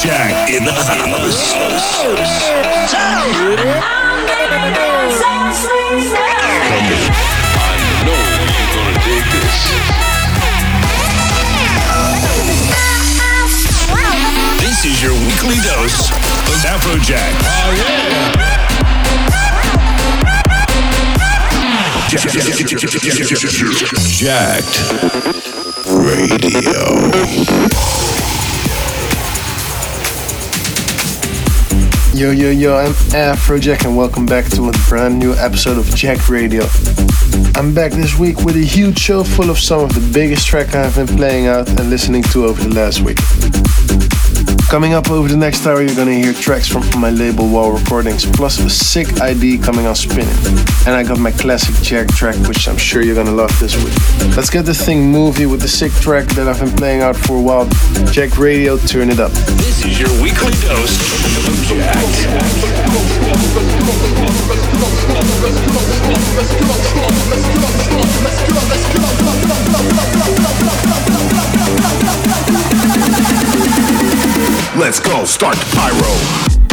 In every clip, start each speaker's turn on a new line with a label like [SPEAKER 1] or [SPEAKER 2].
[SPEAKER 1] Afrojack in the house.
[SPEAKER 2] I know you're gonna this.
[SPEAKER 1] This is your weekly dose of Afrojack. Oh, yeah. Jacked Radio.
[SPEAKER 3] Yo, yo, yo, I'm Afrojack and welcome back to a brand new episode of Jacked Radio. I'm back this week with a huge show full of some of the biggest tracks I've been playing out and listening to over the last week. Coming up over the next hour, you're gonna hear tracks from my label Wall Recordings, plus a sick ID coming on Spinnin'. And I got my classic Jack track, which I'm sure you're gonna love this week. Let's get this thing movie with the sick track that I've been playing out for a while. Jacked Radio, turn it up.
[SPEAKER 1] This is your weekly dose of Jacked. Let's go, start the pyro.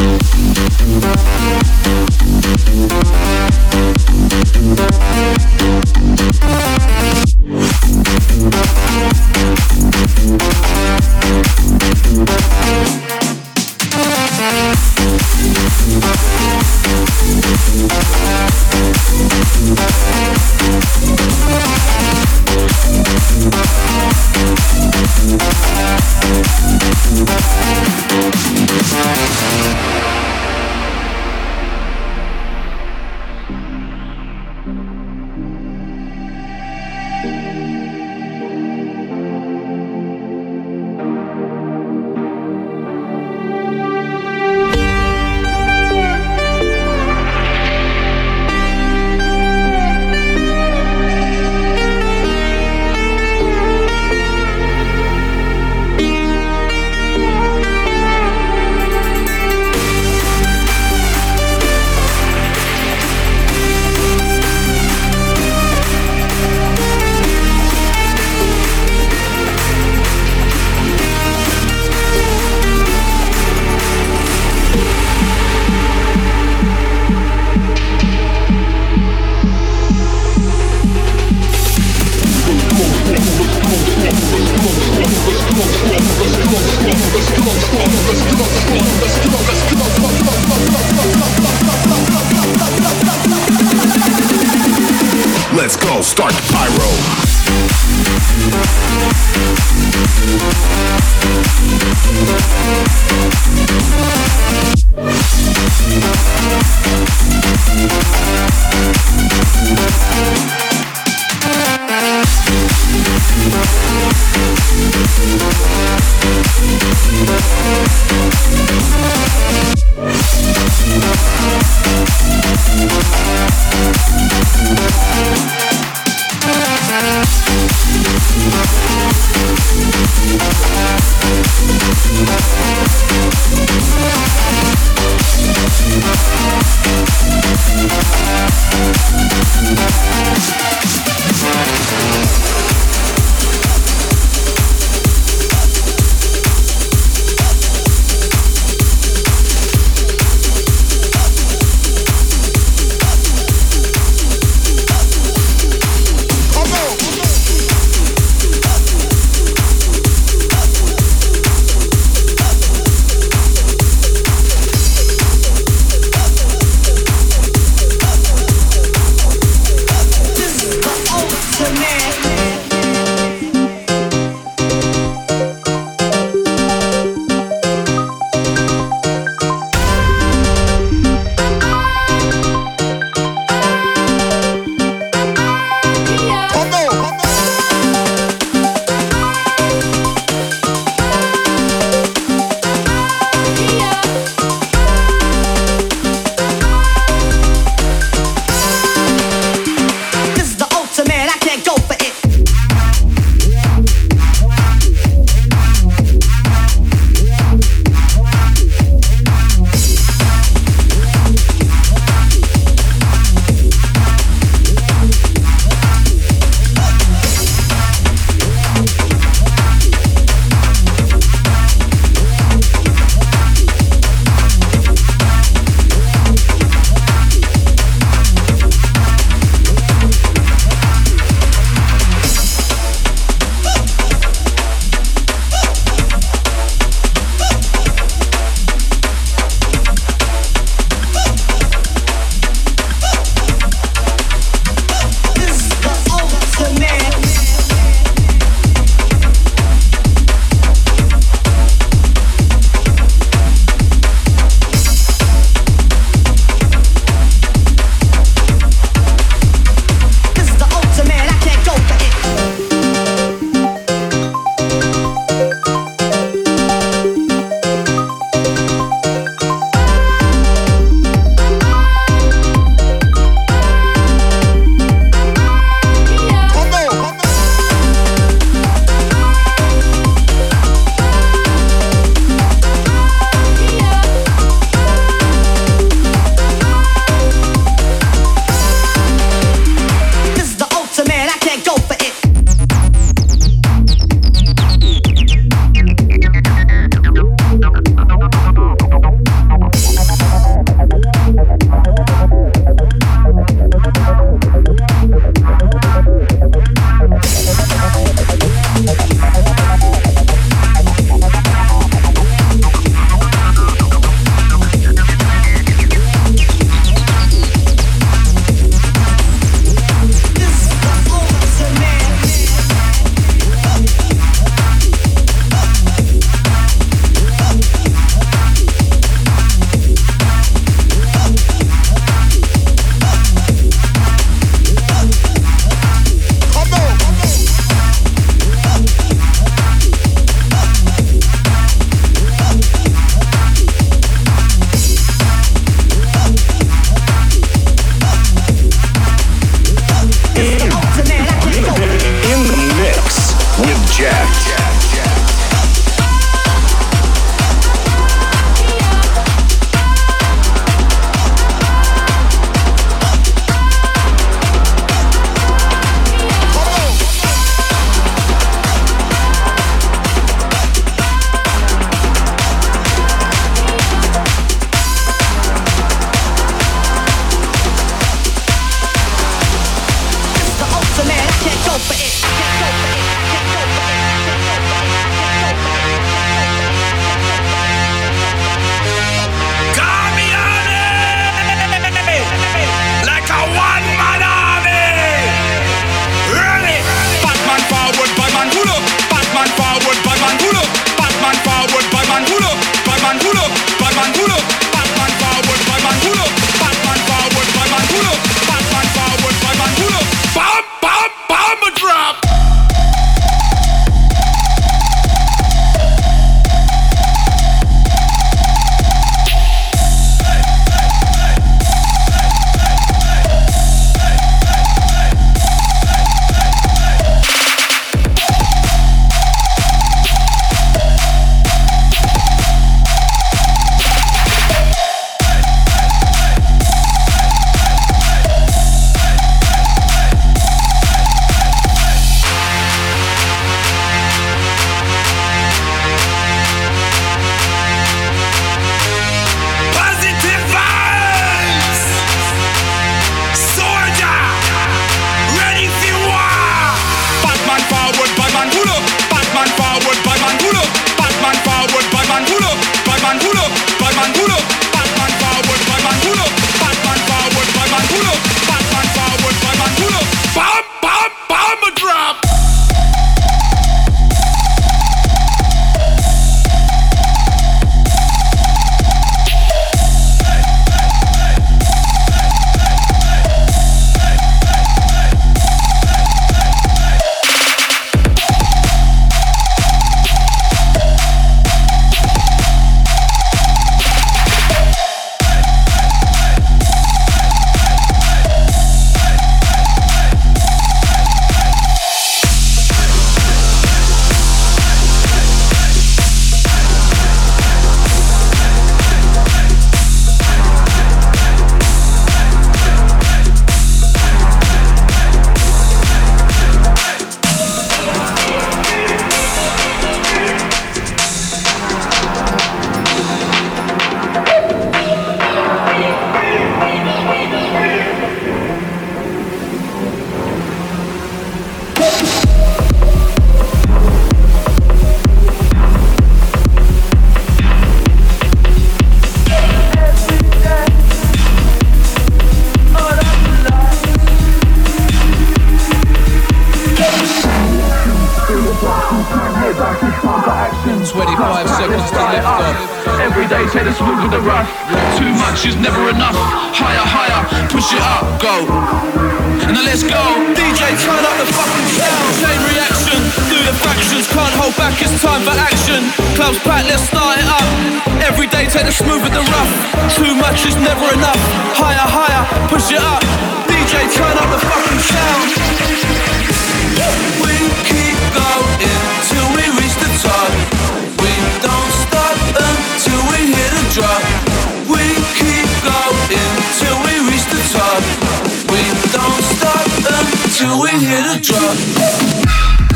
[SPEAKER 4] Until we hit a drop.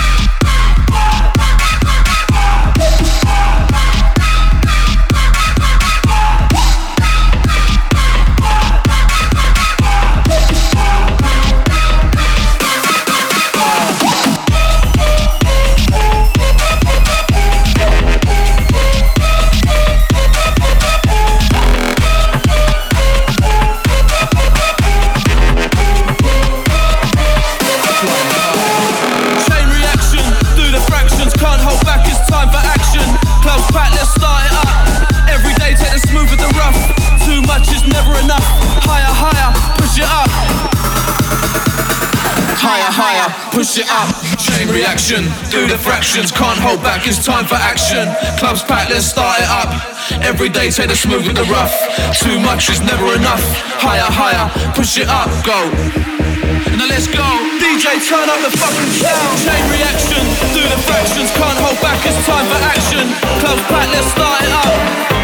[SPEAKER 4] The fractions, can't hold back, it's time for action. Clubs packed, let's start it up. Every day take the smooth with the rough. Too much is never enough. Higher, higher, push it up, go. Now let's go. DJ, turn up the fucking sound. Chain reaction, do the fractions, can't hold back, it's time for action. Clubs packed, let's start it up.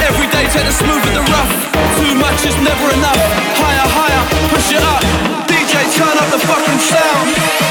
[SPEAKER 4] Every day take the smooth with the rough. Too much is never enough. Higher, higher, push it up. DJ, turn up the fucking sound.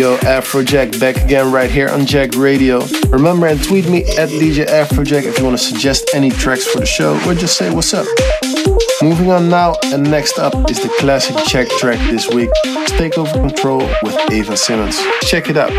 [SPEAKER 5] Yo, Afrojack back again right here on Jacked Radio. Remember and tweet me at DJ Afrojack if you want to suggest any tracks for the show or just say what's up. Moving on now, and next up is the classic Jack track this week, Take Over Control with Eva Simons. Check it out.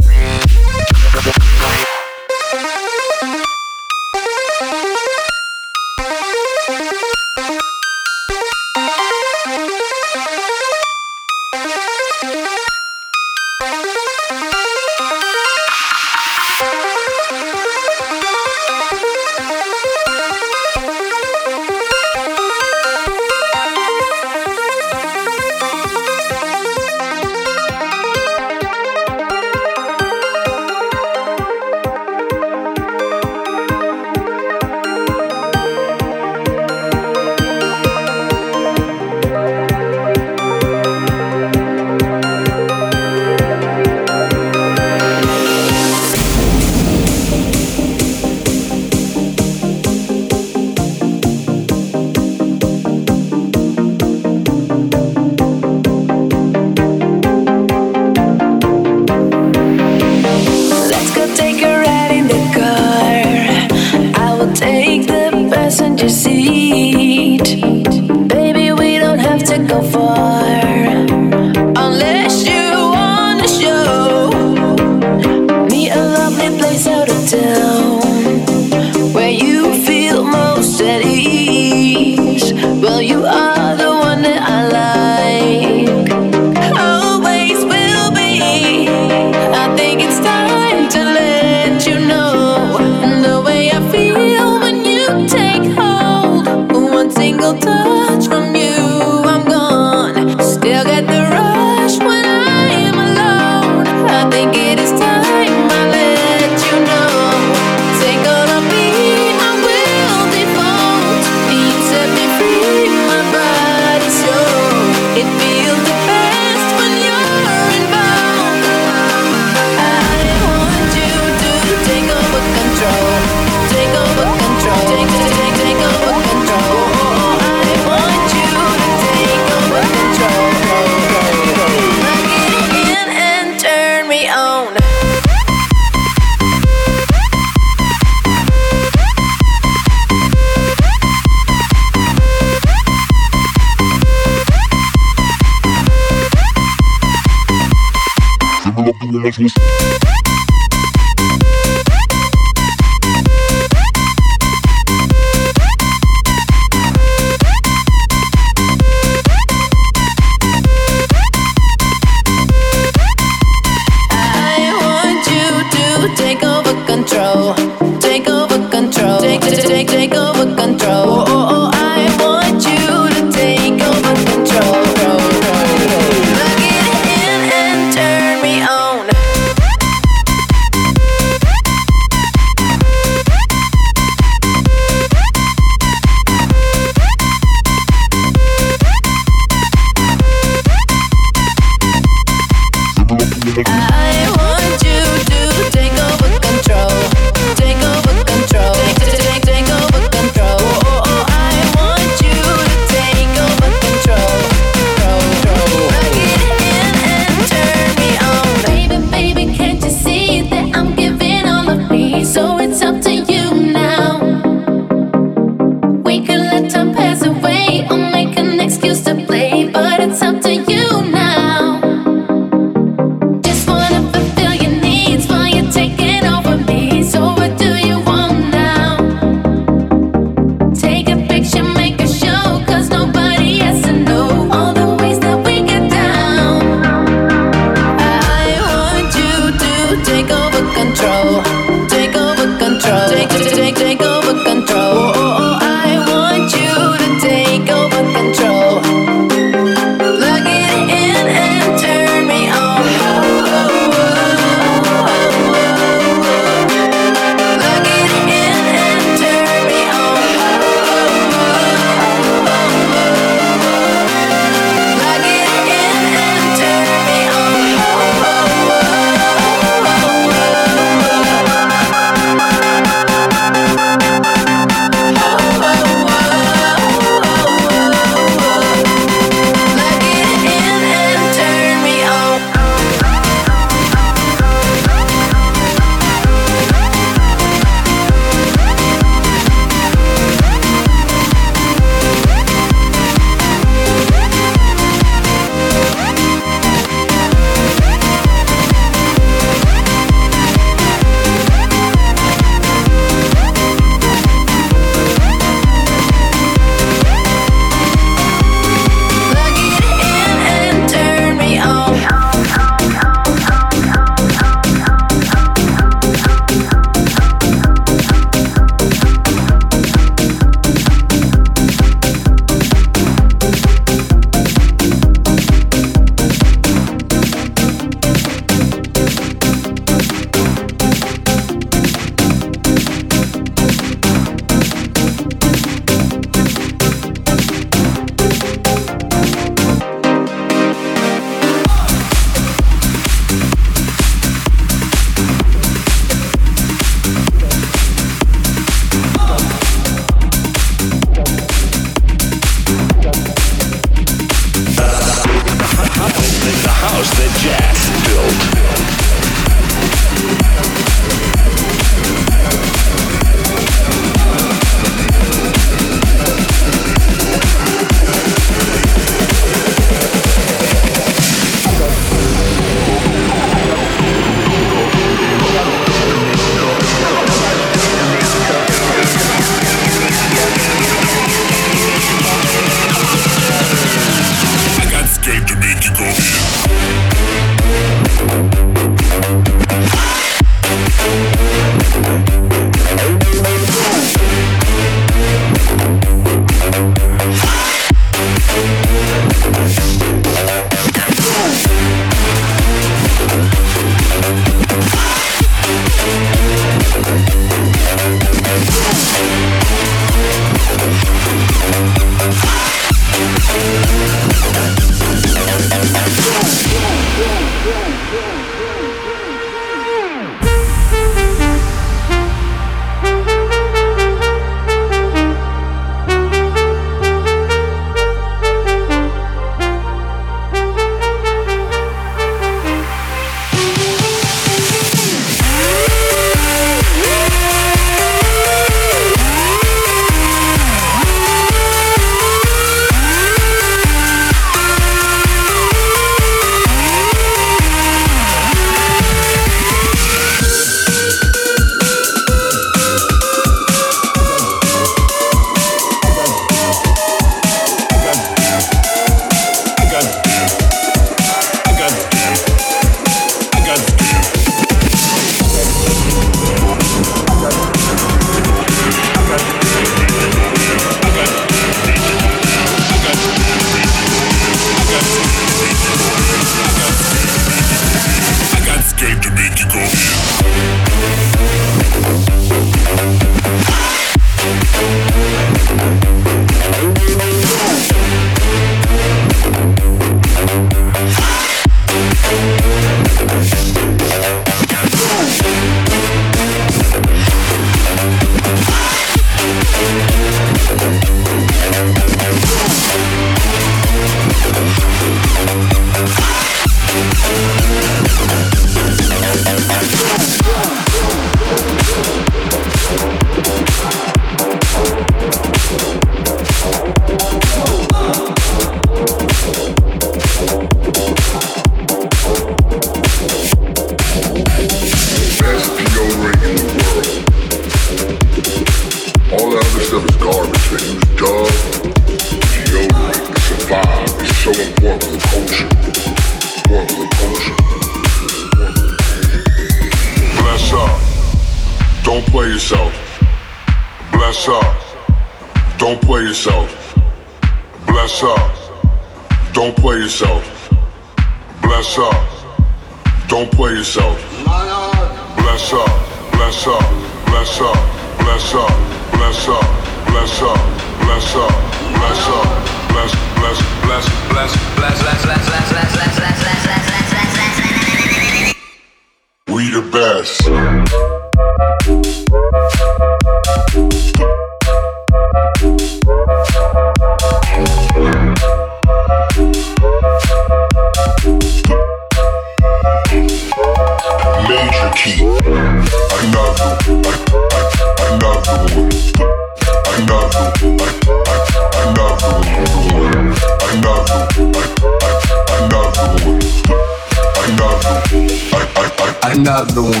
[SPEAKER 6] not the one.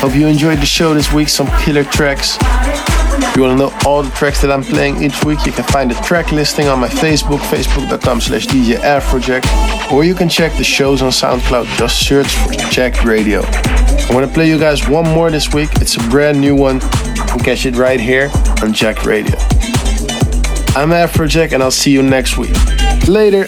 [SPEAKER 3] Hope you enjoyed the show this week, some killer tracks. If you want to know all the tracks that I'm playing each week, you can find the track listing on my Facebook, facebook.com slash DJ Afrojack, or you can check the shows on SoundCloud, just search for Jacked Radio. I want to play you guys one more this week. It's a brand new one. You can catch it right here on Jacked Radio. I'm Afrojack, and I'll see you next week. Later.